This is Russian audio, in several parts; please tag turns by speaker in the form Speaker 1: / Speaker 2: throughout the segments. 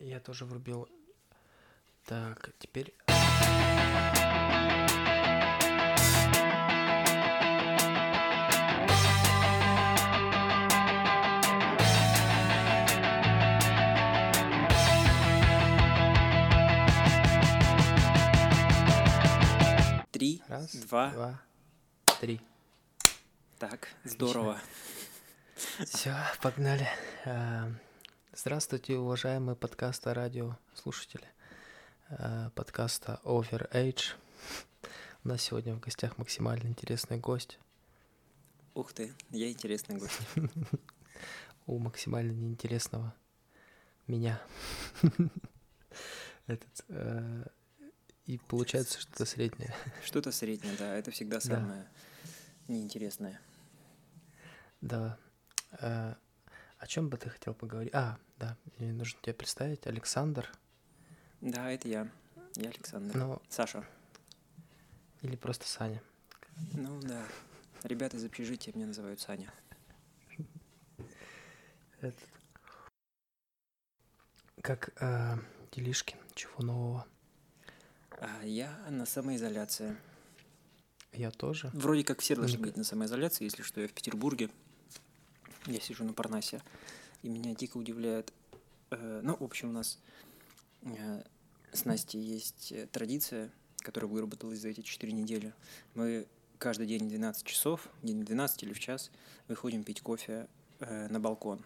Speaker 1: Я тоже врубил. Так, теперь...
Speaker 2: Три,
Speaker 1: Раз,
Speaker 2: два.
Speaker 1: два, три.
Speaker 2: Так, здорово.
Speaker 1: Все, погнали. Здравствуйте, уважаемые подкаста радио слушатели. а, Подкаста Over Age. У нас сегодня в гостях максимально интересный гость.
Speaker 2: Ух ты, я интересный гость.
Speaker 1: У максимально неинтересного меня. Этот, э, и получается что-то среднее.
Speaker 2: Что-то среднее, да, это всегда
Speaker 1: Да.
Speaker 2: самое неинтересное.
Speaker 1: Да. О чем бы ты хотел поговорить? А, да, мне нужно тебя представить. Александр.
Speaker 2: Да, это я. Я Александр.
Speaker 1: Ну,
Speaker 2: Саша.
Speaker 1: или просто Саня.
Speaker 2: Ну да. Ребята из общежития меня называют Саня.
Speaker 1: Этот. Как э, делишки? Чего нового?
Speaker 2: А я на самоизоляции.
Speaker 1: Я тоже.
Speaker 2: Вроде как все должны быть на самоизоляции, если что, я в Петербурге. Я сижу на Парнасе. И меня дико удивляет... э, ну, в общем, у нас э, с Настей есть э, традиция, которая выработалась за эти четыре недели. Мы каждый день в 12 часов, день в 12 или в час, выходим пить кофе э, на балкон.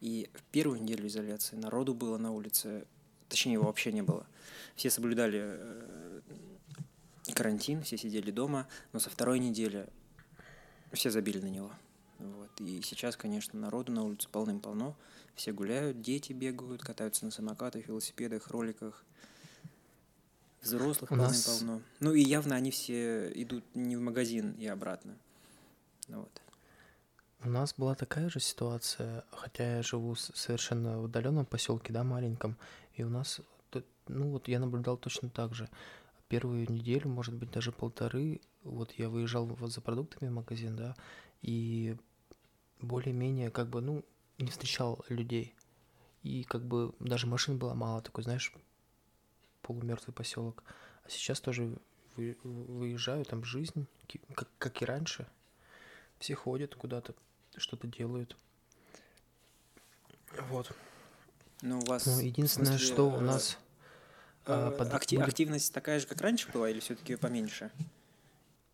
Speaker 2: И в первую неделю изоляции народу было на улице, точнее, его вообще не было. Все соблюдали э, карантин, все сидели дома, но со второй недели все забили на него. Вот. И сейчас, конечно, народу на улице полным-полно. Все гуляют, дети бегают, катаются на самокатах, велосипедах, роликах. Взрослых
Speaker 1: У нас-
Speaker 2: полным-полно. Ну и явно они все идут не в магазин и обратно. Ну Вот.
Speaker 1: У нас была такая же ситуация, хотя я живу совершенно в удаленном поселке, да, маленьком, и у нас, ну вот я наблюдал точно так же. Первую неделю, может быть, даже полторы, вот я выезжал за продуктами в магазин, да, и более-менее как бы, ну, не встречал людей. И как бы даже машин было мало, такой, знаешь, полумертвый поселок. А сейчас тоже вы- выезжаю, там жизнь, как, как и раньше. Все ходят куда-то, что-то делают. Вот.
Speaker 2: Ну, у вас...
Speaker 1: Ну, единственное,
Speaker 2: смысле,
Speaker 1: что у
Speaker 2: э,
Speaker 1: нас а,
Speaker 2: э,
Speaker 1: под-
Speaker 2: акти-
Speaker 1: были-
Speaker 2: Активность такая же, как раньше была, или все-таки поменьше?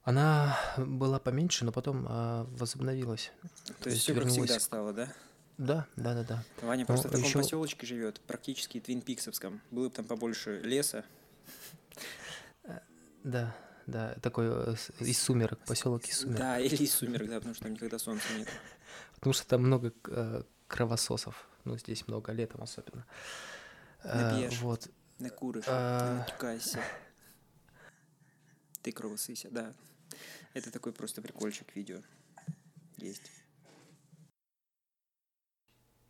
Speaker 1: Она была поменьше, но потом а, возобновилась.
Speaker 2: То есть
Speaker 1: есть
Speaker 2: все как всегда стало, да?
Speaker 1: Да, да, да, да.
Speaker 2: Ваня
Speaker 1: Ну,
Speaker 2: просто в таком
Speaker 1: ещё-
Speaker 2: поселочке живет, практически Твин Пиксовском. Было бы там побольше леса.
Speaker 1: Да, да, такой э, из сумерок, поселок из сумерок.
Speaker 2: Да, или из сумерок, да, потому что там никогда солнца нет.
Speaker 1: Потому что там много э, кровососов. Ну, здесь много летом особенно. Э,
Speaker 2: Набьешь.
Speaker 1: вот.
Speaker 2: Накуришь,
Speaker 1: А.
Speaker 2: натюкайся. Ты кровосыся, да. Это такой просто прикольчик видео. Есть.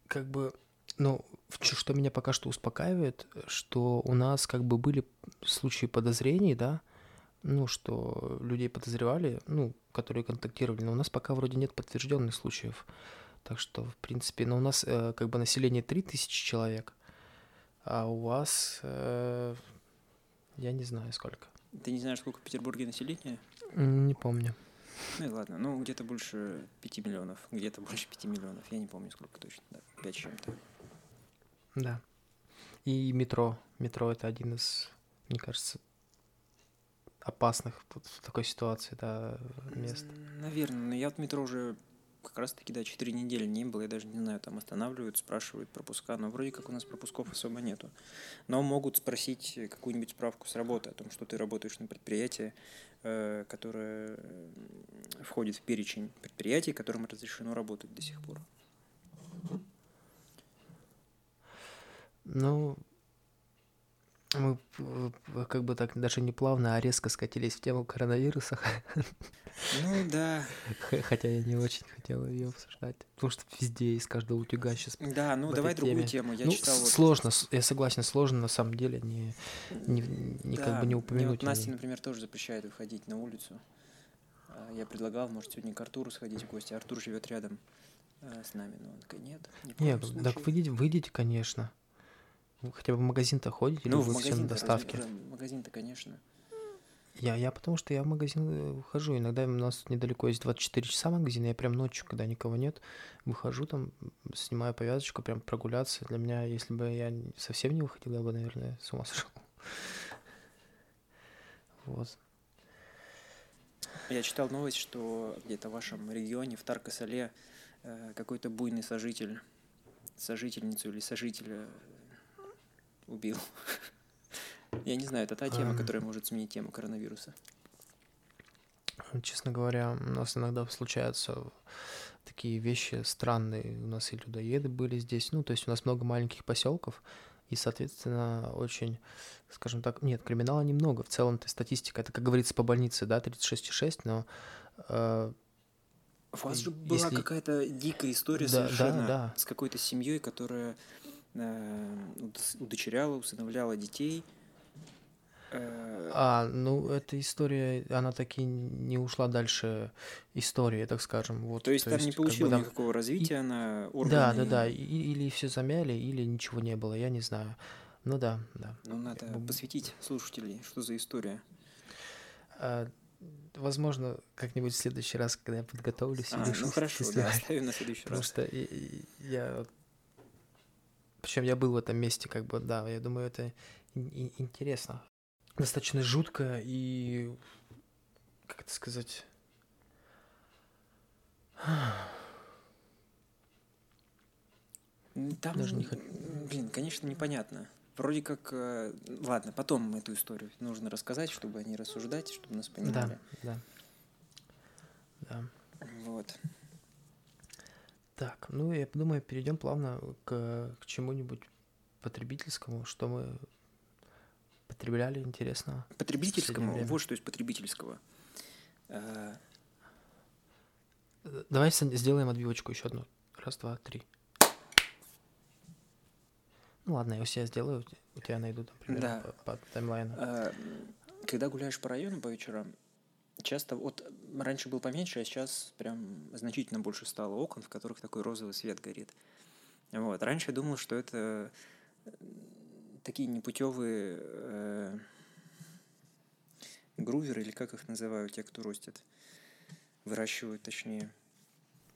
Speaker 1: как бы, ну, что меня пока что успокаивает, что у нас как бы были случаи подозрений, да, ну, что людей подозревали, ну, которые контактировали, но у нас пока вроде нет подтвержденных случаев. Так что, в принципе, ну, у нас э, как бы население 3000 человек, а у вас, э, я не знаю сколько.
Speaker 2: Ты не знаешь, сколько в Петербурге населения?
Speaker 1: Не помню.
Speaker 2: Ну и ладно, ну где-то больше 5 миллионов, где-то больше 5 миллионов, я не помню сколько точно, да, 5 с чем-то.
Speaker 1: Да. И метро. Метро это один из, мне кажется, опасных вот в такой ситуации, да, мест.
Speaker 2: Наверное, но я в метро уже как раз-таки, да, 4 недели не был, я даже не знаю, там останавливают, спрашивают пропуска, но вроде как у нас пропусков особо нету. Но могут спросить какую-нибудь справку с работы о том, что ты работаешь на предприятии, э, которое э, входит в перечень предприятий, которым разрешено работать до сих пор.
Speaker 1: Ну, мы как бы так даже не плавно, а резко скатились в тему коронавируса,
Speaker 2: Ну да,
Speaker 1: хотя я не очень хотел ее обсуждать, потому что везде из каждого утюга сейчас.
Speaker 2: да, ну давай
Speaker 1: этой
Speaker 2: другую
Speaker 1: теме.
Speaker 2: тему. Я
Speaker 1: ну,
Speaker 2: читал вот
Speaker 1: сложно, я согласен, сложно на самом деле не, не, не как
Speaker 2: Да,
Speaker 1: бы не
Speaker 2: вот
Speaker 1: упомянуть. о
Speaker 2: Настя, например, тоже запрещает выходить на улицу. А, Я предлагал, может, сегодня к Артуру сходить в гости. Артур живет рядом э, с нами, но он нет, в коем
Speaker 1: Нет, так
Speaker 2: случае».
Speaker 1: выйдите, выйдите, конечно. Вы хотя бы в магазин-то ходите, или
Speaker 2: Ну, в
Speaker 1: все на
Speaker 2: магазин-то, конечно.
Speaker 1: Я, я потому что я в магазин э, хожу. Иногда у нас недалеко есть 24 часа магазин, я прям ночью, когда никого нет, выхожу там, снимаю повязочку, прям прогуляться. Для меня, если бы я совсем не выходил, я бы, наверное, с ума сошел. Вот.
Speaker 2: Я читал новость, что где-то в вашем регионе, в Тарко-Сале, э, какой-то буйный сожитель, сожительницу или сожителя убил. Я не знаю, это та тема, которая может сменить тему коронавируса.
Speaker 1: Честно говоря, у нас иногда случаются такие вещи странные. У нас и людоеды были здесь. Ну, то есть у нас много маленьких поселков, и, соответственно, очень, скажем так, нет, криминала немного. В целом-то статистика, это, как говорится, по больнице, да, 36,6, но э,
Speaker 2: У вас же была
Speaker 1: если-
Speaker 2: какая-то дикая история
Speaker 1: Да, да,
Speaker 2: совершенно
Speaker 1: да.
Speaker 2: с какой-то семьей, которая удочеряла, усыновляла детей. Э,
Speaker 1: А, ну, эта история, она таки не ушла дальше истории, так скажем. Вот,
Speaker 2: то есть там не
Speaker 1: как бы
Speaker 2: получила
Speaker 1: там-
Speaker 2: никакого развития, она
Speaker 1: Да,
Speaker 2: органы...
Speaker 1: да, да, и- или все замяли, или ничего не было, я не знаю. Ну да, да.
Speaker 2: Ну, надо
Speaker 1: Бу-
Speaker 2: посвятить слушателей, что за история.
Speaker 1: А, возможно, как-нибудь в следующий раз, когда я подготовлюсь,
Speaker 2: А,
Speaker 1: и
Speaker 2: ну хорошо, да, оставим на следующий
Speaker 1: Потому
Speaker 2: раз.
Speaker 1: что и- и- я... Причем я был в этом месте, как бы, да, я думаю, это ин- ин- интересно. Достаточно жутко и... Как это сказать?
Speaker 2: Там,
Speaker 1: Даже не
Speaker 2: м, блин, конечно, непонятно. Вроде как, э, ладно, потом эту историю нужно рассказать, чтобы не рассуждать, чтобы нас понимали.
Speaker 1: Да, да. Да.
Speaker 2: Вот.
Speaker 1: Так, ну я думаю, перейдем плавно к, к чему-нибудь потребительскому, что мы потребляли интересного.
Speaker 2: Потребительскому, вот что из потребительского. Э,
Speaker 1: Давай сделаем отбивочку еще одну. Раз, два, три. Ну ладно, я у себя сделаю, у тебя найду там примерно
Speaker 2: Да.
Speaker 1: по, по таймлайну.
Speaker 2: э, Когда гуляешь по району по вечерам, часто, вот раньше был поменьше, а сейчас прям значительно больше стало окон, в которых такой розовый свет горит. Вот. Раньше я думал, что это э, такие непутевые э, груверы, или как их называют, те, кто растет, выращивают, точнее,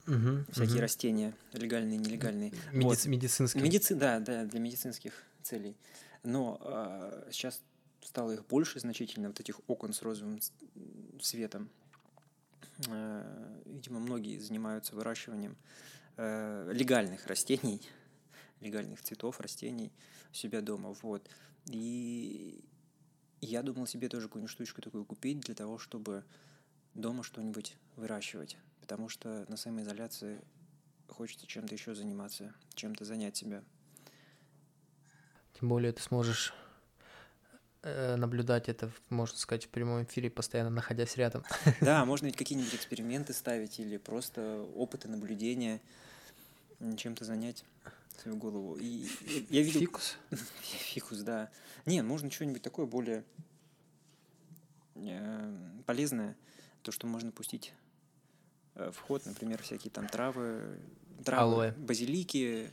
Speaker 1: Мгм,
Speaker 2: всякие
Speaker 1: мгм.
Speaker 2: растения, легальные, нелегальные.
Speaker 1: Медиц-
Speaker 2: Вот.
Speaker 1: Медицинский.
Speaker 2: Медици... Да, да, для медицинских целей. Но а, сейчас стало их больше значительно, вот этих окон с розовым светом. А, видимо, многие занимаются выращиванием э, легальных растений, легальных цветов, растений у себя дома. Вот. И я думал себе тоже какую-нибудь штучку такую купить для того, чтобы дома что-нибудь выращивать. Потому что на самоизоляции хочется чем-то еще заниматься, чем-то занять себя.
Speaker 1: Тем более ты сможешь э, наблюдать это, можно сказать, в прямом эфире, постоянно находясь рядом.
Speaker 2: Да, можно ведь какие-нибудь эксперименты ставить или просто опыты наблюдения, чем-то занять свою голову. И и я видел...
Speaker 1: Фикус?
Speaker 2: Фикус, да. Не, можно что-нибудь такое более э, полезное, то, что можно пустить э, в ход, например, всякие там травы, травы
Speaker 1: Алоэ.
Speaker 2: базилики,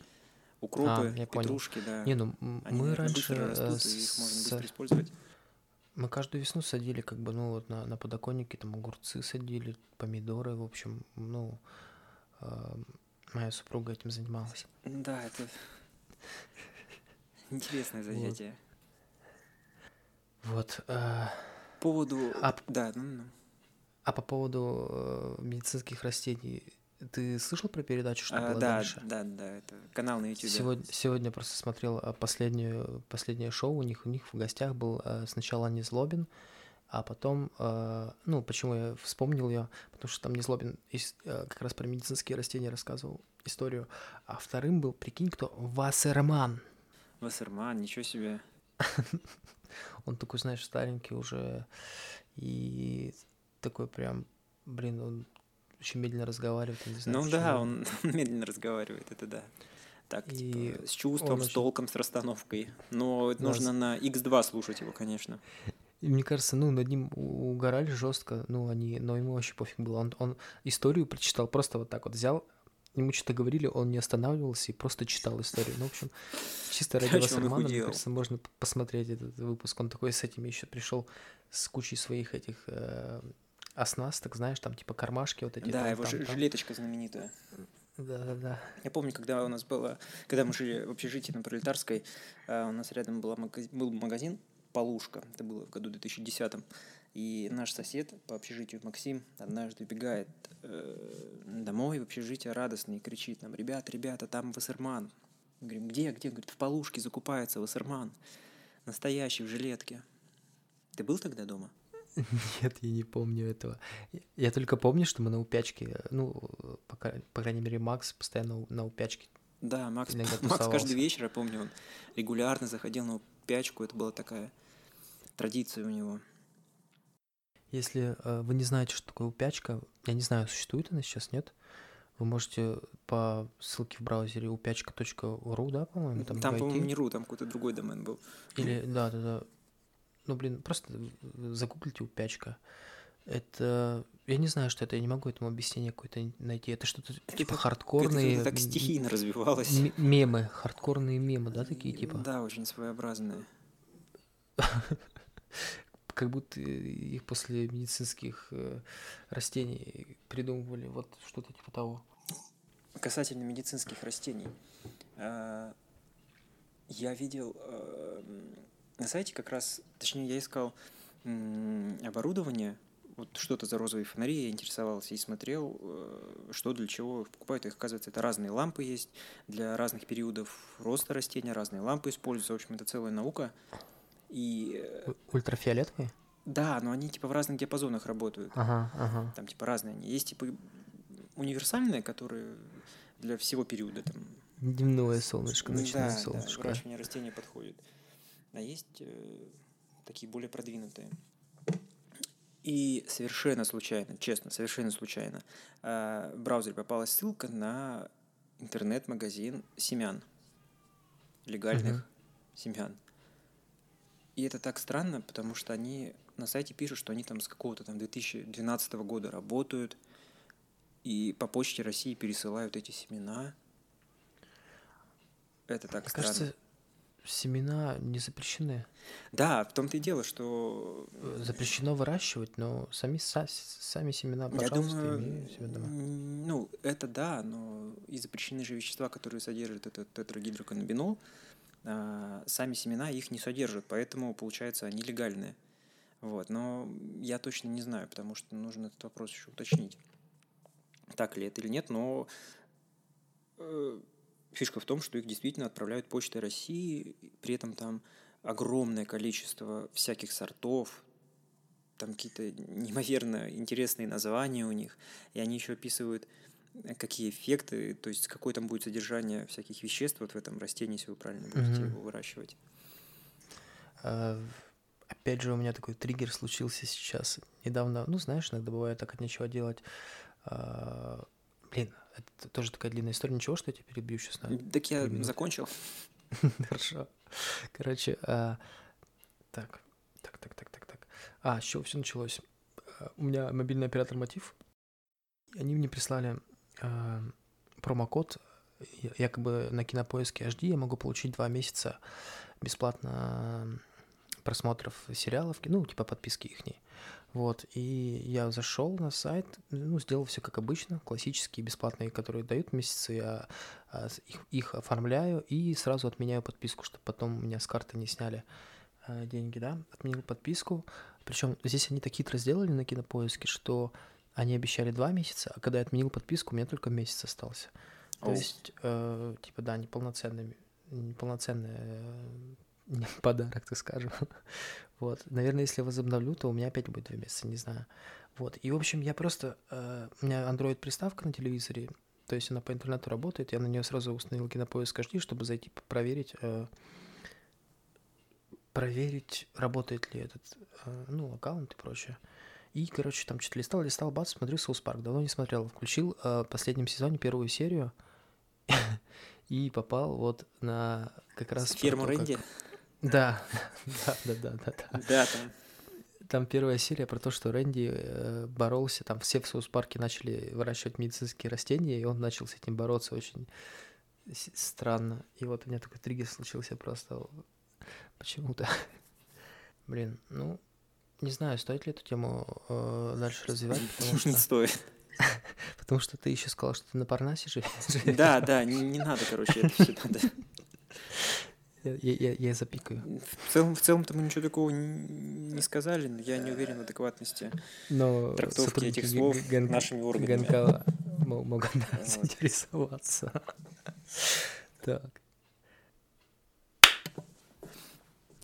Speaker 2: укропы,
Speaker 1: я понял.
Speaker 2: петрушки, да.
Speaker 1: Не, ну
Speaker 2: Они,
Speaker 1: мы раньше
Speaker 2: растут, и их можно
Speaker 1: с-
Speaker 2: быстро использовать.
Speaker 1: Мы каждую весну садили, как бы, ну, вот на, на подоконнике там огурцы садили, помидоры, в общем, ну, э, моя супруга этим занималась.
Speaker 2: Да, это интересное занятие.
Speaker 1: Вот. э,
Speaker 2: По поводу...
Speaker 1: А
Speaker 2: Да, ну, ну.
Speaker 1: а по поводу э, медицинских растений, ты слышал про передачу, что
Speaker 2: А,
Speaker 1: было
Speaker 2: да,
Speaker 1: дальше?
Speaker 2: да, да, это канал на YouTube.
Speaker 1: Сегодня, сегодня просто смотрел э, последнюю, последнее шоу, у них, у них в гостях был э, сначала Незлобин, а потом, э, ну, почему я вспомнил ее, потому что там Незлобин как раз про медицинские растения рассказывал историю, а вторым был, прикинь, кто, Вассерман.
Speaker 2: Вассерман, ничего себе.
Speaker 1: Он такой, знаешь, старенький уже, и такой прям, блин, он очень медленно разговаривает, не знаю,
Speaker 2: Ну да,
Speaker 1: почему.
Speaker 2: он медленно разговаривает, это да. Так,
Speaker 1: И
Speaker 2: типа, с чувством,
Speaker 1: он
Speaker 2: с
Speaker 1: очень-
Speaker 2: толком, с расстановкой. Но
Speaker 1: Да,
Speaker 2: нужно на X2 слушать его, конечно.
Speaker 1: И мне кажется, ну, над ним угорали жестко, ну, они, но ему вообще пофиг было. Он, он историю прочитал, просто вот так вот взял ему что-то говорили, он не останавливался и просто читал историю. Ну, в общем, чисто ради Вассермана, мне кажется, можно посмотреть этот выпуск. Он такой с этими еще пришел с кучей своих этих э, оснасток, знаешь, там типа кармашки вот эти.
Speaker 2: Да,
Speaker 1: там,
Speaker 2: его
Speaker 1: там,
Speaker 2: жилеточка там. знаменитая.
Speaker 1: Да, да, да.
Speaker 2: Я помню, когда у нас было, когда мы жили в общежитии на Пролетарской, у нас рядом была магазин, был магазин Полушка, это было в году 2010 и наш сосед по общежитию Максим однажды бегает э, домой в общежитие радостный и кричит нам, ребята, ребята, там Вассерман. Мы говорим, где, где? Говорит, в Полушке закупается Вассерман. Настоящий, в жилетке. Ты был тогда дома?
Speaker 1: Нет, я не помню этого. Я только помню, что мы на упячке, ну, по, по крайней мере, Макс постоянно на упячке.
Speaker 2: Да, Макс, Макс каждый вечер, я помню, он регулярно заходил на упячку, это была такая традиция у него.
Speaker 1: Если э, вы не знаете, что такое упячка, я не знаю, существует она сейчас, нет? Вы можете по ссылке в браузере упячка.ру, да, по-моему?
Speaker 2: Там, там по-моему, не ру, там какой-то другой домен был.
Speaker 1: Или, да, да, да. Ну, блин, просто загуглите упячка. Это... Я не знаю, что это, я не могу этому объяснение какое-то найти. Это что-то типа хардкорные...
Speaker 2: Это, это так стихийно развивалось.
Speaker 1: Мемы, хардкорные мемы, да, такие типа?
Speaker 2: Да, очень своеобразные.
Speaker 1: как будто их после медицинских э, растений придумывали, вот что-то типа того.
Speaker 2: Касательно медицинских растений, э, я видел э, на сайте как раз, точнее, я искал оборудование, вот что-то за розовые фонари, я интересовался и смотрел, что для чего покупают. Их, оказывается, это разные лампы есть для разных периодов роста растения, разные лампы используются. В общем, это целая наука. И...
Speaker 1: Э, ультрафиолетовые?
Speaker 2: Да, но они типа в разных диапазонах работают.
Speaker 1: Ага, ага.
Speaker 2: Там типа разные они. Есть типа универсальные, которые для всего периода там.
Speaker 1: Дневное солнышко, ночное
Speaker 2: да,
Speaker 1: солнышко.
Speaker 2: Да, выращивание растений подходит. А есть э, такие более продвинутые. И совершенно случайно, честно, совершенно случайно, э, в браузере попалась ссылка на интернет-магазин семян, легальных uh-huh. семян. И это так странно, потому что они на сайте пишут, что они там с какого-то там 2012 года работают, и по почте России пересылают эти семена. Это так
Speaker 1: Мне
Speaker 2: странно.
Speaker 1: кажется, семена не запрещены.
Speaker 2: Да, в том-то и дело, что...
Speaker 1: Э, запрещено выращивать, но сами, сами семена, пожалуйста, Я думаю, себя дома.
Speaker 2: Ну, это да, но и запрещены же вещества, которые содержат этот тетрагидроканнабинол, а, сами семена их не содержат, поэтому, получается, они легальные. Вот. Но я точно не знаю, потому что нужно этот вопрос еще уточнить, так ли это или нет, но э, фишка в том, что их действительно отправляют почтой России, при этом там огромное количество всяких сортов, там какие-то неимоверно интересные названия у них, и они еще описывают какие эффекты, то есть какое там будет содержание всяких веществ вот в этом растении, если вы правильно будете mm-hmm. его выращивать.
Speaker 1: А, опять же, у меня такой триггер случился сейчас. Недавно, ну, знаешь, иногда бывает так от нечего делать. А, блин, это тоже такая длинная история. Ничего, что я тебя перебью сейчас? На
Speaker 2: так я закончил.
Speaker 1: Хорошо. Короче, а, так, так, так, так, так, так. А, с чего все началось? А, у меня мобильный оператор Мотив, они мне прислали э, промокод якобы на кинопоиске HD я могу получить два месяца бесплатно просмотров сериалов, ну, типа подписки их. Вот, и я зашел на сайт, ну, сделал все как обычно, классические бесплатные, которые дают месяцы, я а, их, их оформляю и сразу отменяю подписку, чтобы потом у меня с карты не сняли а, деньги, да, отменил подписку. Причем здесь они так хитро сделали на кинопоиске, что они обещали два месяца, а когда я отменил подписку, у меня только месяц остался. То есть, э, типа, да, неполноценный, неполноценный э, подарок, так скажем. вот. Наверное, если возобновлю, то у меня опять будет два месяца, не знаю. Вот. И, в общем, я просто... Э, у меня Android-приставка на телевизоре, то есть она по интернету работает, я на нее сразу установил кинопоиск HD, чтобы зайти проверить, э, проверить, работает ли этот, э, ну, аккаунт и прочее. И, короче, там что-то листал, листал, бац, смотрю Соус Парк. Давно не смотрел. Включил э, в последнем сезоне первую серию и попал вот на как раз...
Speaker 2: Ферму Рэнди?
Speaker 1: Да, да, да, да, да.
Speaker 2: Да, там.
Speaker 1: Там первая серия про то, что Рэнди э, боролся, там все в Соус-парке начали выращивать медицинские растения, и он начал с этим бороться очень странно. И вот у меня такой триггер случился просто почему-то. Блин, ну, не знаю, стоит ли эту тему э, дальше развивать, потому
Speaker 2: Не
Speaker 1: что,
Speaker 2: стоит.
Speaker 1: потому что ты еще сказал, что ты на Парнасе живешь.
Speaker 2: Да, да, не, не надо, короче, это все надо.
Speaker 1: Я, я, я- запикаю.
Speaker 2: В целом, в целом-то мы ничего такого не сказали, но я не уверен в адекватности
Speaker 1: Но
Speaker 2: трактовки этих слов
Speaker 1: г- ген-
Speaker 2: нашими органами.
Speaker 1: Мо- могут
Speaker 2: Вот.
Speaker 1: заинтересоваться. Так.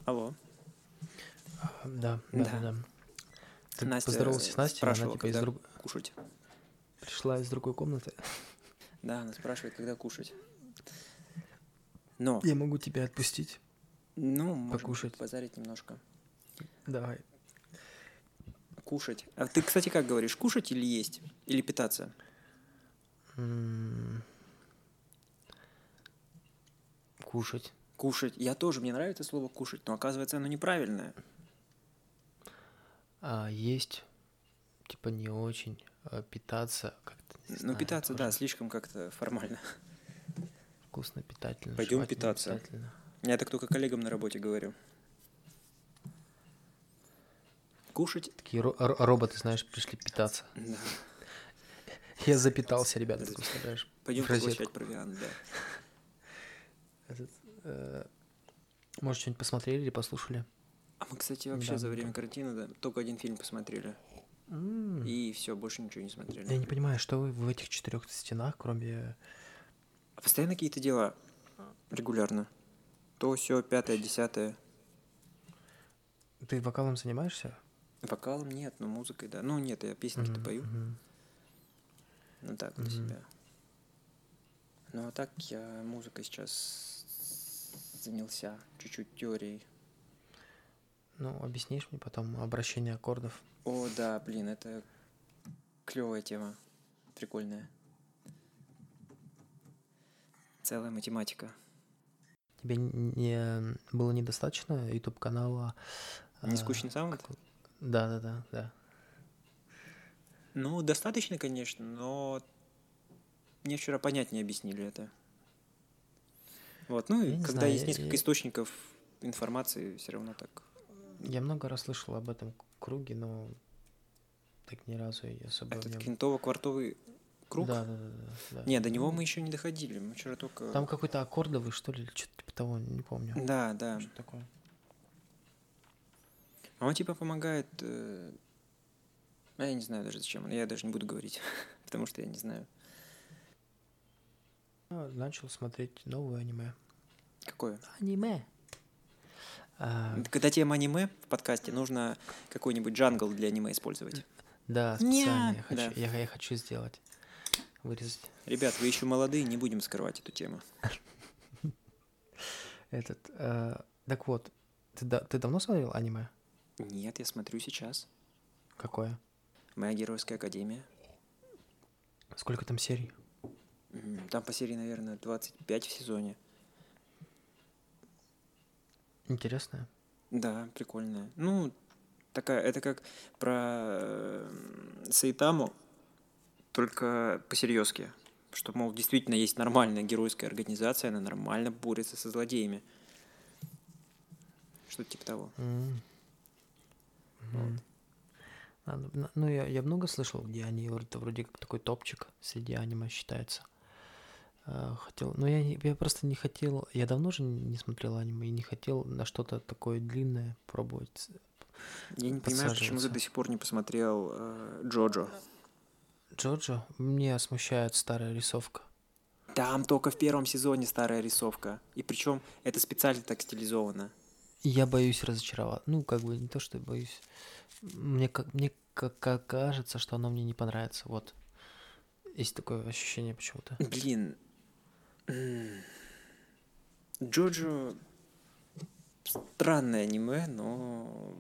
Speaker 2: Алло.
Speaker 1: Да,
Speaker 2: Да.
Speaker 1: да. Ты
Speaker 2: Настя
Speaker 1: поздоровался с Настей, она типа из друг...
Speaker 2: кушать.
Speaker 1: пришла из другой комнаты.
Speaker 2: Да, она спрашивает, когда кушать. Но,
Speaker 1: Я могу тебя отпустить.
Speaker 2: ну,
Speaker 1: покушать.
Speaker 2: позарить немножко.
Speaker 1: Давай.
Speaker 2: Кушать. А ты, кстати, как говоришь, кушать или есть? Или питаться?
Speaker 1: М, Кушать.
Speaker 2: Кушать. Я тоже, мне нравится слово кушать, но оказывается оно неправильное.
Speaker 1: А есть, типа, не очень. а питаться как-то, не
Speaker 2: ну, питаться, да,
Speaker 1: тоже
Speaker 2: слишком как-то формально.
Speaker 1: Вкусно, питательно.
Speaker 2: Пойдем питаться.
Speaker 1: питательно.
Speaker 2: Я так только коллегам на работе говорю. Кушать?
Speaker 1: Такие ро- ро- роботы, знаешь, пришли питаться.
Speaker 2: Да.
Speaker 1: Я запитался, ребята, ты представляешь?
Speaker 2: Пойдем поглощать провиант, да.
Speaker 1: Этот, э, Может, что-нибудь посмотрели или послушали?
Speaker 2: А мы, кстати, вообще
Speaker 1: Да,
Speaker 2: за
Speaker 1: ну
Speaker 2: время карантина да, только один фильм посмотрели. И все, больше ничего не смотрели.
Speaker 1: Я не понимаю, что вы в этих четырех стенах, кроме...
Speaker 2: А постоянно какие-то дела регулярно. То все, пятое, десятое.
Speaker 1: Ты вокалом занимаешься?
Speaker 2: Вокалом нет, но музыкой, да. Ну нет, я песенки-то
Speaker 1: Мгм,
Speaker 2: пою. Ну так, для
Speaker 1: Мгм.
Speaker 2: себя. Ну а так я музыкой сейчас занялся чуть-чуть теорией.
Speaker 1: Ну, объяснишь мне потом обращение аккордов?
Speaker 2: О, да, блин, это клевая тема. Прикольная. Целая математика.
Speaker 1: Тебе не было недостаточно YouTube канала?
Speaker 2: Не скучный саунд?
Speaker 1: Да, да, да, да.
Speaker 2: Ну, достаточно, конечно, но мне вчера понятнее объяснили это. Вот, ну,
Speaker 1: Я
Speaker 2: и
Speaker 1: не
Speaker 2: когда
Speaker 1: знаю,
Speaker 2: есть
Speaker 1: я-
Speaker 2: несколько
Speaker 1: я-
Speaker 2: источников информации, все равно так.
Speaker 1: Я много раз слышал об этом круге, но так ни разу и особо
Speaker 2: Этот
Speaker 1: нем-
Speaker 2: квинтово-квартовый круг.
Speaker 1: Да, да, да, да.
Speaker 2: Не, до него мы еще не доходили. Мы вчера только.
Speaker 1: Там какой-то аккордовый, что ли, или что-то типа того, не помню.
Speaker 2: Да, да.
Speaker 1: Что такое?
Speaker 2: А он типа помогает. э, а я не знаю даже зачем. Я даже не буду говорить, потому что я не знаю.
Speaker 1: А, Начал смотреть новое аниме.
Speaker 2: Какое?
Speaker 1: Аниме. А,
Speaker 2: Когда тема аниме в подкасте, нужно какой-нибудь джангл для аниме использовать.
Speaker 1: да, специально я хочу,
Speaker 2: Да.
Speaker 1: я, я хочу сделать. Вырезать
Speaker 2: Ребят, вы еще молодые, не будем скрывать эту тему.
Speaker 1: этот. э, так вот, ты, да- ты давно смотрел аниме?
Speaker 2: Нет, я смотрю сейчас.
Speaker 1: Какое?
Speaker 2: Моя геройская академия.
Speaker 1: Сколько там серий?
Speaker 2: Там по серии, наверное, 25 в сезоне.
Speaker 1: Интересное.
Speaker 2: Да, прикольная. Ну, такая, это как про э, Саитаму, только по-серьезки. Что, мол, действительно есть нормальная геройская организация, она нормально борется со злодеями. Что-то типа того.
Speaker 1: М. Мгм. Надо- на- Ну, я, я много слышал, где они вроде, вроде как такой топчик среди аниме считается. А, Хотел, но я, я просто не хотел, я давно же не смотрел аниме и не хотел на что-то такое длинное пробовать.
Speaker 2: Я не понимаю, почему ты до сих пор не посмотрел э, Джоджо.
Speaker 1: Джоджо, мне смущает старая рисовка.
Speaker 2: Там только в первом сезоне старая рисовка. И причем это специально так стилизовано.
Speaker 1: Я боюсь разочаровать. Ну, как бы не то, что я боюсь. Мне, как, мне как, кажется, что оно мне не понравится. Вот. Есть такое ощущение почему-то.
Speaker 2: Блин. м, Джоджо странное аниме, но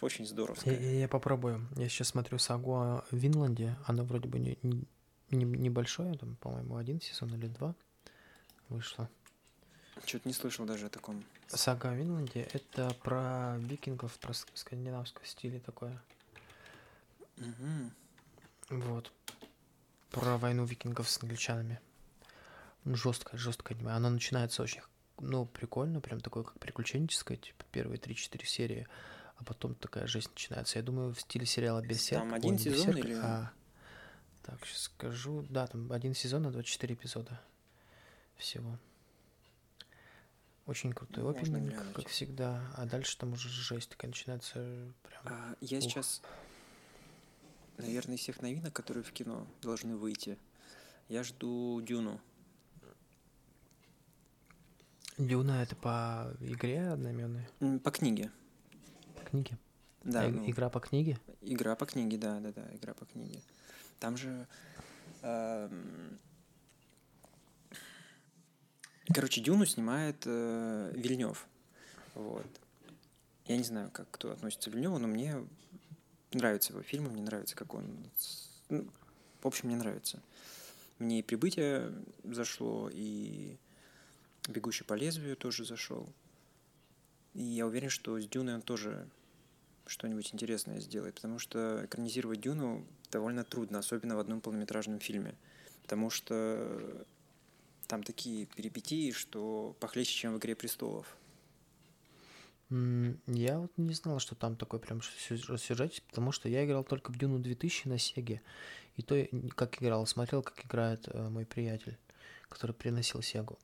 Speaker 2: очень здоровское.
Speaker 1: я- я попробую. Я сейчас смотрю сагу о Винланде. Оно вроде бы не, не- не- небольшое, там, по-моему, один сезон или два вышло.
Speaker 2: Что-то не слышал даже о таком.
Speaker 1: Сага о Винланде — это про викингов, про ск- скандинавского стиля такое.
Speaker 2: Мгм.
Speaker 1: Вот. Про войну викингов с англичанами. Жесткое, жесткое аниме. Оно начинается очень, ну, прикольно, прям такое, как приключенческое, типа первые 3-4 серии, а потом такая жизнь начинается. Я думаю, в стиле сериала Берсерк.
Speaker 2: Там один
Speaker 1: ой,
Speaker 2: сезон
Speaker 1: Берсерк,
Speaker 2: или-
Speaker 1: а- Так, сейчас скажу. Да, там один сезон на 24 эпизода всего. Очень крутой
Speaker 2: Ну,
Speaker 1: опенинг,
Speaker 2: глянуть.
Speaker 1: как всегда. А дальше там уже жесть такая начинается прям...
Speaker 2: А, я
Speaker 1: Ух.
Speaker 2: сейчас, наверное, из всех новинок, которые в кино должны выйти, я жду Дюну.
Speaker 1: Дюна это по игре одноименной?
Speaker 2: По книге.
Speaker 1: Книге?
Speaker 2: Да,
Speaker 1: А,
Speaker 2: ну,
Speaker 1: Игра по книге?
Speaker 2: игра по книге, да, да, да, игра по книге. Там же... эм, Короче, Дюну снимает э, Вильнев. Вот. Я не знаю, как кто относится к Вильневу, но мне нравятся его фильмы, мне нравится, как он... ну, в общем, мне нравится. Мне и «Прибытие» зашло, и «Бегущий по лезвию» тоже зашел. И я уверен, что с Дюной он тоже что-нибудь интересное сделает, потому что экранизировать Дюну довольно трудно, особенно в одном полнометражном фильме, потому что там такие перипетии, что похлеще, чем в «Игре престолов».
Speaker 1: Я вот не знал, что там такой прям сю- сюжет, потому что я играл только в Дюну 2000 на Сеге. И то, как играл, смотрел, как играет э, мой приятель, который приносил Сегу.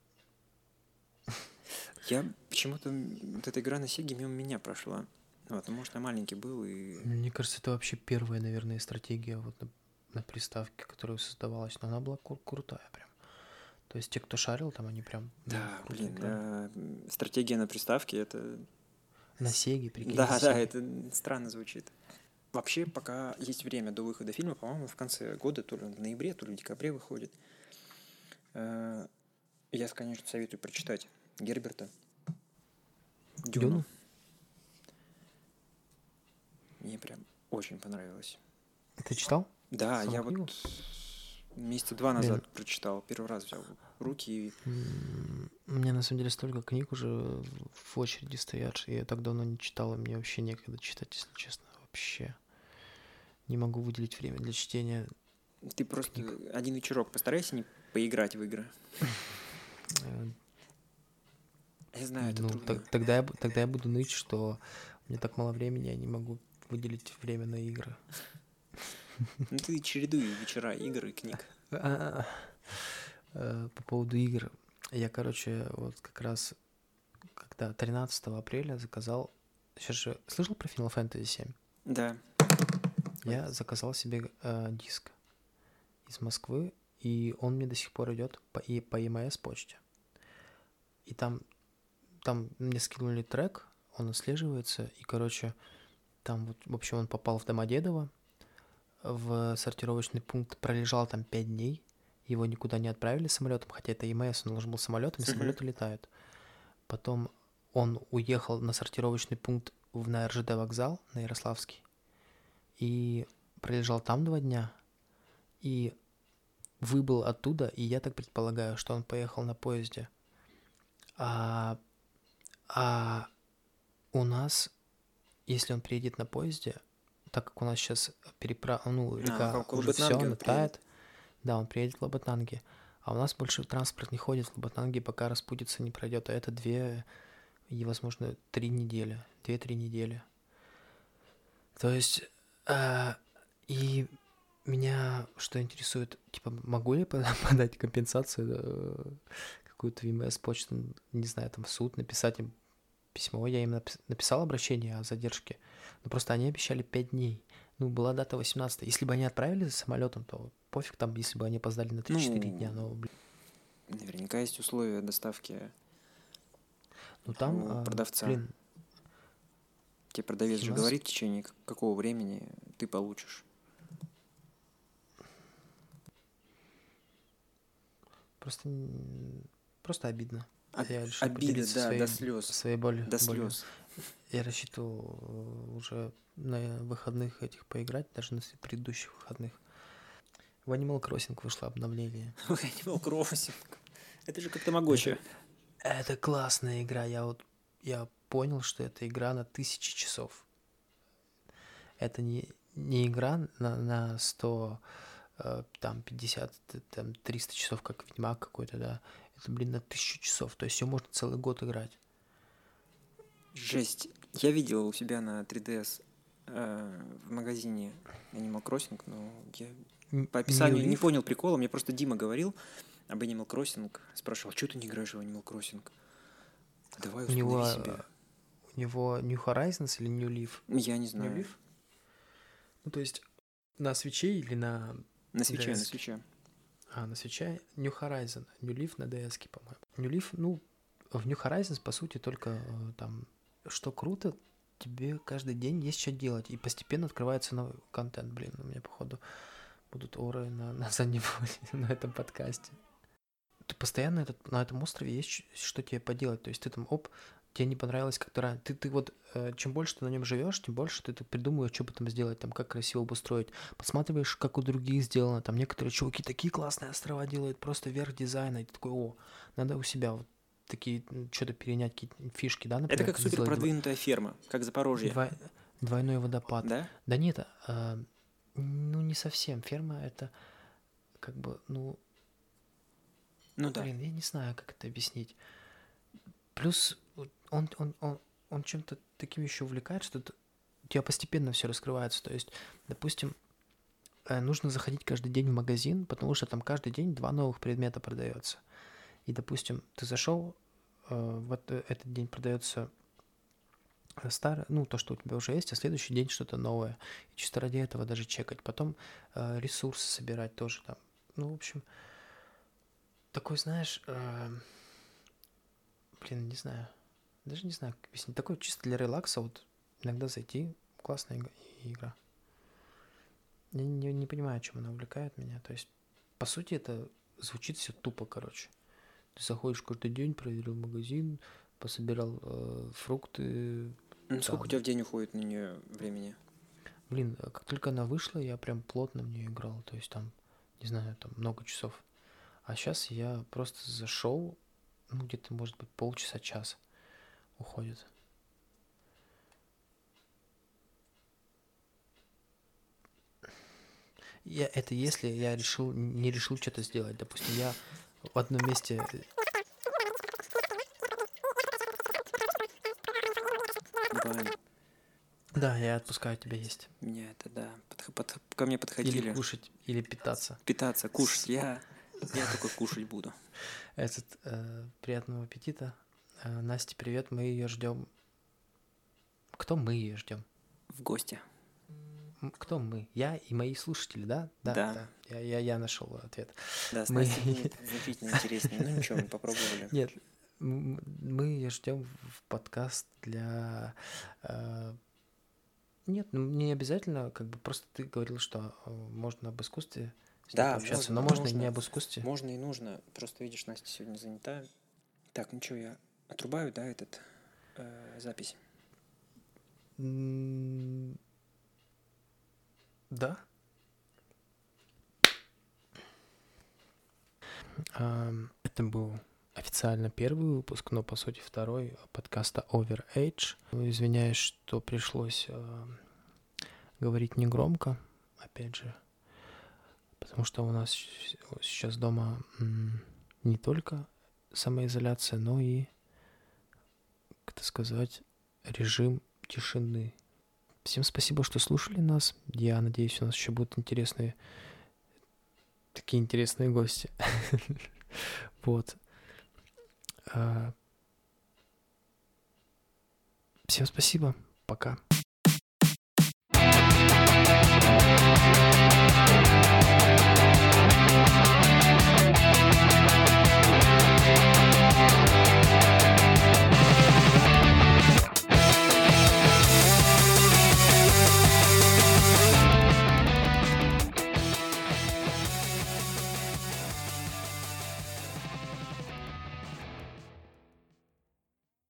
Speaker 2: Я почему-то вот эта игра на Сеге мимо меня прошла. Вот, ну, может, я маленький был, и...
Speaker 1: Мне кажется, это вообще первая, наверное, стратегия вот на, на приставке, которая создавалась, но она была кру- крутая прям. То есть те, кто шарил, там они прям... ну,
Speaker 2: Да,
Speaker 1: круто
Speaker 2: блин, да, стратегия на приставке — это
Speaker 1: На Сеге, прикинь.
Speaker 2: Да, да,
Speaker 1: Сеге.
Speaker 2: это странно звучит. Вообще, пока есть время до выхода фильма, по-моему, в конце года, то ли в ноябре, то ли в декабре выходит. Э, Я, конечно, советую прочитать Герберта. Дюну.
Speaker 1: Дюну?
Speaker 2: Мне прям очень понравилось.
Speaker 1: Ты читал?
Speaker 2: Да,
Speaker 1: Саму
Speaker 2: я
Speaker 1: книгу?
Speaker 2: вот месяца два
Speaker 1: Блин.
Speaker 2: назад прочитал, первый раз взял руки и
Speaker 1: У меня на самом деле столько книг уже в очереди стоят, и я так давно не читал, и мне вообще некогда читать, если честно, вообще. Не могу выделить время для чтения.
Speaker 2: ты просто один вечерок постарайся не поиграть в игры. Я знаю, это
Speaker 1: ну,
Speaker 2: трудно.
Speaker 1: тогда, я, тогда я буду ныть, что у меня так мало времени, я не могу выделить время на игры.
Speaker 2: Ну, ты чередуй вечера игр и книг.
Speaker 1: А, э, По поводу игр. Я, короче, вот как раз когда 13 апреля заказал... Сейчас же... Слышал про Final Fantasy 7?
Speaker 2: Да.
Speaker 1: Я заказал себе э, диск из Москвы, и он мне до сих пор идет по, и по ЕМС почте. И там, там мне скинули трек, он отслеживается, и, короче, там вот, в общем, он попал в Домодедово, в сортировочный пункт, пролежал там 5 дней, его никуда не отправили самолетом, хотя это ЕМС, он должен был самолетом, и самолеты летают. Потом он уехал на сортировочный пункт в, на РЖД вокзал, на Ярославский, и пролежал там два дня, и выбыл оттуда, и я так предполагаю, что он поехал на поезде. А, а у нас, если он приедет на поезде, так как у нас сейчас переправа, ну, река
Speaker 2: как в
Speaker 1: уже все, она тает, да, он приедет в Лабатанге, а у нас больше транспорт не ходит. В Лабатанге, пока распутится не пройдет, а это две и, возможно, три недели, две-три недели. То есть, а, и меня что интересует, типа, могу ли пода- подать компенсацию э, какую-то в ЕМС почту, не знаю, там в суд, написать им письмо, я им напис- написал обращение о задержке, но просто они обещали 5 дней. Ну, была дата 18 Если бы они отправили самолетом, то пофиг там, если бы они опоздали на 3-4 дня,
Speaker 2: Ну,
Speaker 1: но, блин,
Speaker 2: Наверняка есть условия доставки.
Speaker 1: ну там,
Speaker 2: у
Speaker 1: а,
Speaker 2: продавца.
Speaker 1: блин,
Speaker 2: Тебе продавец же
Speaker 1: 17.
Speaker 2: говорит, в течение какого времени ты получишь.
Speaker 1: просто, просто обидно.
Speaker 2: Об-
Speaker 1: Я решил поделиться
Speaker 2: да,
Speaker 1: своей,
Speaker 2: до слез.
Speaker 1: своей болью.
Speaker 2: До
Speaker 1: болью.
Speaker 2: слез.
Speaker 1: Я рассчитывал э, уже на выходных этих поиграть, даже на предыдущих выходных. В Animal Crossing вышло обновление.
Speaker 2: Animal Crossing. Это же как тамагочи.
Speaker 1: Это классная игра. Я вот я понял, что это игра на тысячи часов. Это не, не игра на, на 100, э, там, 50, там, 300 часов, как Ведьмак какой-то, да. Это, блин, на тысячу часов. То есть ее можно целый год играть.
Speaker 2: Жесть. Я видел у себя на 3DS э, в магазине Animal Crossing, но я по описанию не, не понял прикола. Мне просто Дима говорил об Animal Crossing. Спрашивал, что ты не играешь в Animal Crossing? Давай
Speaker 1: у него, себе. У него New Horizons или New Leaf?
Speaker 2: Я не знаю.
Speaker 1: New Leaf? Ну, то есть на свече или на...
Speaker 2: На свече, на свече.
Speaker 1: А, на свече New Horizon, New Leaf на DS, по-моему. New Leaf, ну, в New Horizons, по сути, только э, там, что круто, тебе каждый день есть что делать, и постепенно открывается новый контент. Блин, у меня, походу, будут оры на, на заднем на этом подкасте. Ты постоянно этот, на этом острове есть что тебе поделать. То есть ты там, оп, тебе не понравилось как-то раньше. Ты, ты вот, э, чем больше ты на нем живешь, тем больше ты, ты придумываешь, что бы там сделать, там, как красиво обустроить. Посматриваешь, как у других сделано. Там некоторые чуваки такие классные острова делают, просто верх дизайна. И ты такой, о, надо у себя вот такие, что-то перенять, какие-то фишки, да,
Speaker 2: например. Это как супер продвинутая дв... ферма, как Запорожье.
Speaker 1: Два... Двойной водопад.
Speaker 2: Да?
Speaker 1: Да нет, а, ну не совсем. Ферма это как бы, ну...
Speaker 2: Ну да.
Speaker 1: Блин, я не знаю, как это объяснить. Плюс он, он, он, он чем-то таким еще увлекает, что у тебя постепенно все раскрывается. То есть, допустим, э, нужно заходить каждый день в магазин, потому что там каждый день два новых предмета продается. И, допустим, ты зашел, э, вот этот день продается старое, ну, то, что у тебя уже есть, а следующий день что-то новое. И чисто ради этого даже чекать. Потом э, ресурсы собирать тоже там. Ну, в общем, такой, знаешь, э, блин, не знаю, даже не знаю, как объяснить. Такой чисто для релакса, вот иногда зайти, классная игра. Я не, не понимаю, чем она увлекает меня. То есть, по сути, это звучит все тупо, короче. Ты заходишь каждый день, проверил магазин, пособирал э, фрукты.
Speaker 2: Ну, сколько у тебя в день уходит на нее времени?
Speaker 1: Блин, э, как только она вышла, я прям плотно в нее играл. То есть там, не знаю, там много часов. А сейчас я просто зашел, ну, где-то, может быть, полчаса-час уходит. Я, это если я решил, не решил что-то сделать. Допустим, я в одном месте... Да, я отпускаю тебя есть.
Speaker 2: Меня это, да. Под, под, ко мне подходили.
Speaker 1: Или кушать, или питаться.
Speaker 2: Питаться, кушать. Я, я только кушать буду.
Speaker 1: Этот, э, приятного аппетита. Э, Насте, привет, мы ее ждем. Кто мы ее ждем?
Speaker 2: В гости.
Speaker 1: Кто мы? Я и мои слушатели, да?
Speaker 2: Да.
Speaker 1: да. Я, я, я нашел ответ.
Speaker 2: Да, с мы... значительно интереснее. Ну ничего, мы попробовали.
Speaker 1: Нет, мы ее ждем в подкаст для... Э, нет, ну, не обязательно, как бы просто ты говорил, что э, можно об искусстве
Speaker 2: да, общаться,
Speaker 1: можно, но можно, можно и не об искусстве.
Speaker 2: Можно и нужно. Просто видишь, Настя сегодня занята. Так, что, я отрубаю, да, этот э, запись?
Speaker 1: Да. Это был официально первый выпуск, но по сути второй подкаста Over Age. Извиняюсь, что пришлось э, говорить негромко, опять же, потому что у нас сейчас дома не только самоизоляция, но и, это сказать, режим тишины. Всем спасибо, что слушали нас. Я надеюсь, у нас еще будут интересные такие интересные гости. Вот. А, всем спасибо. Пока.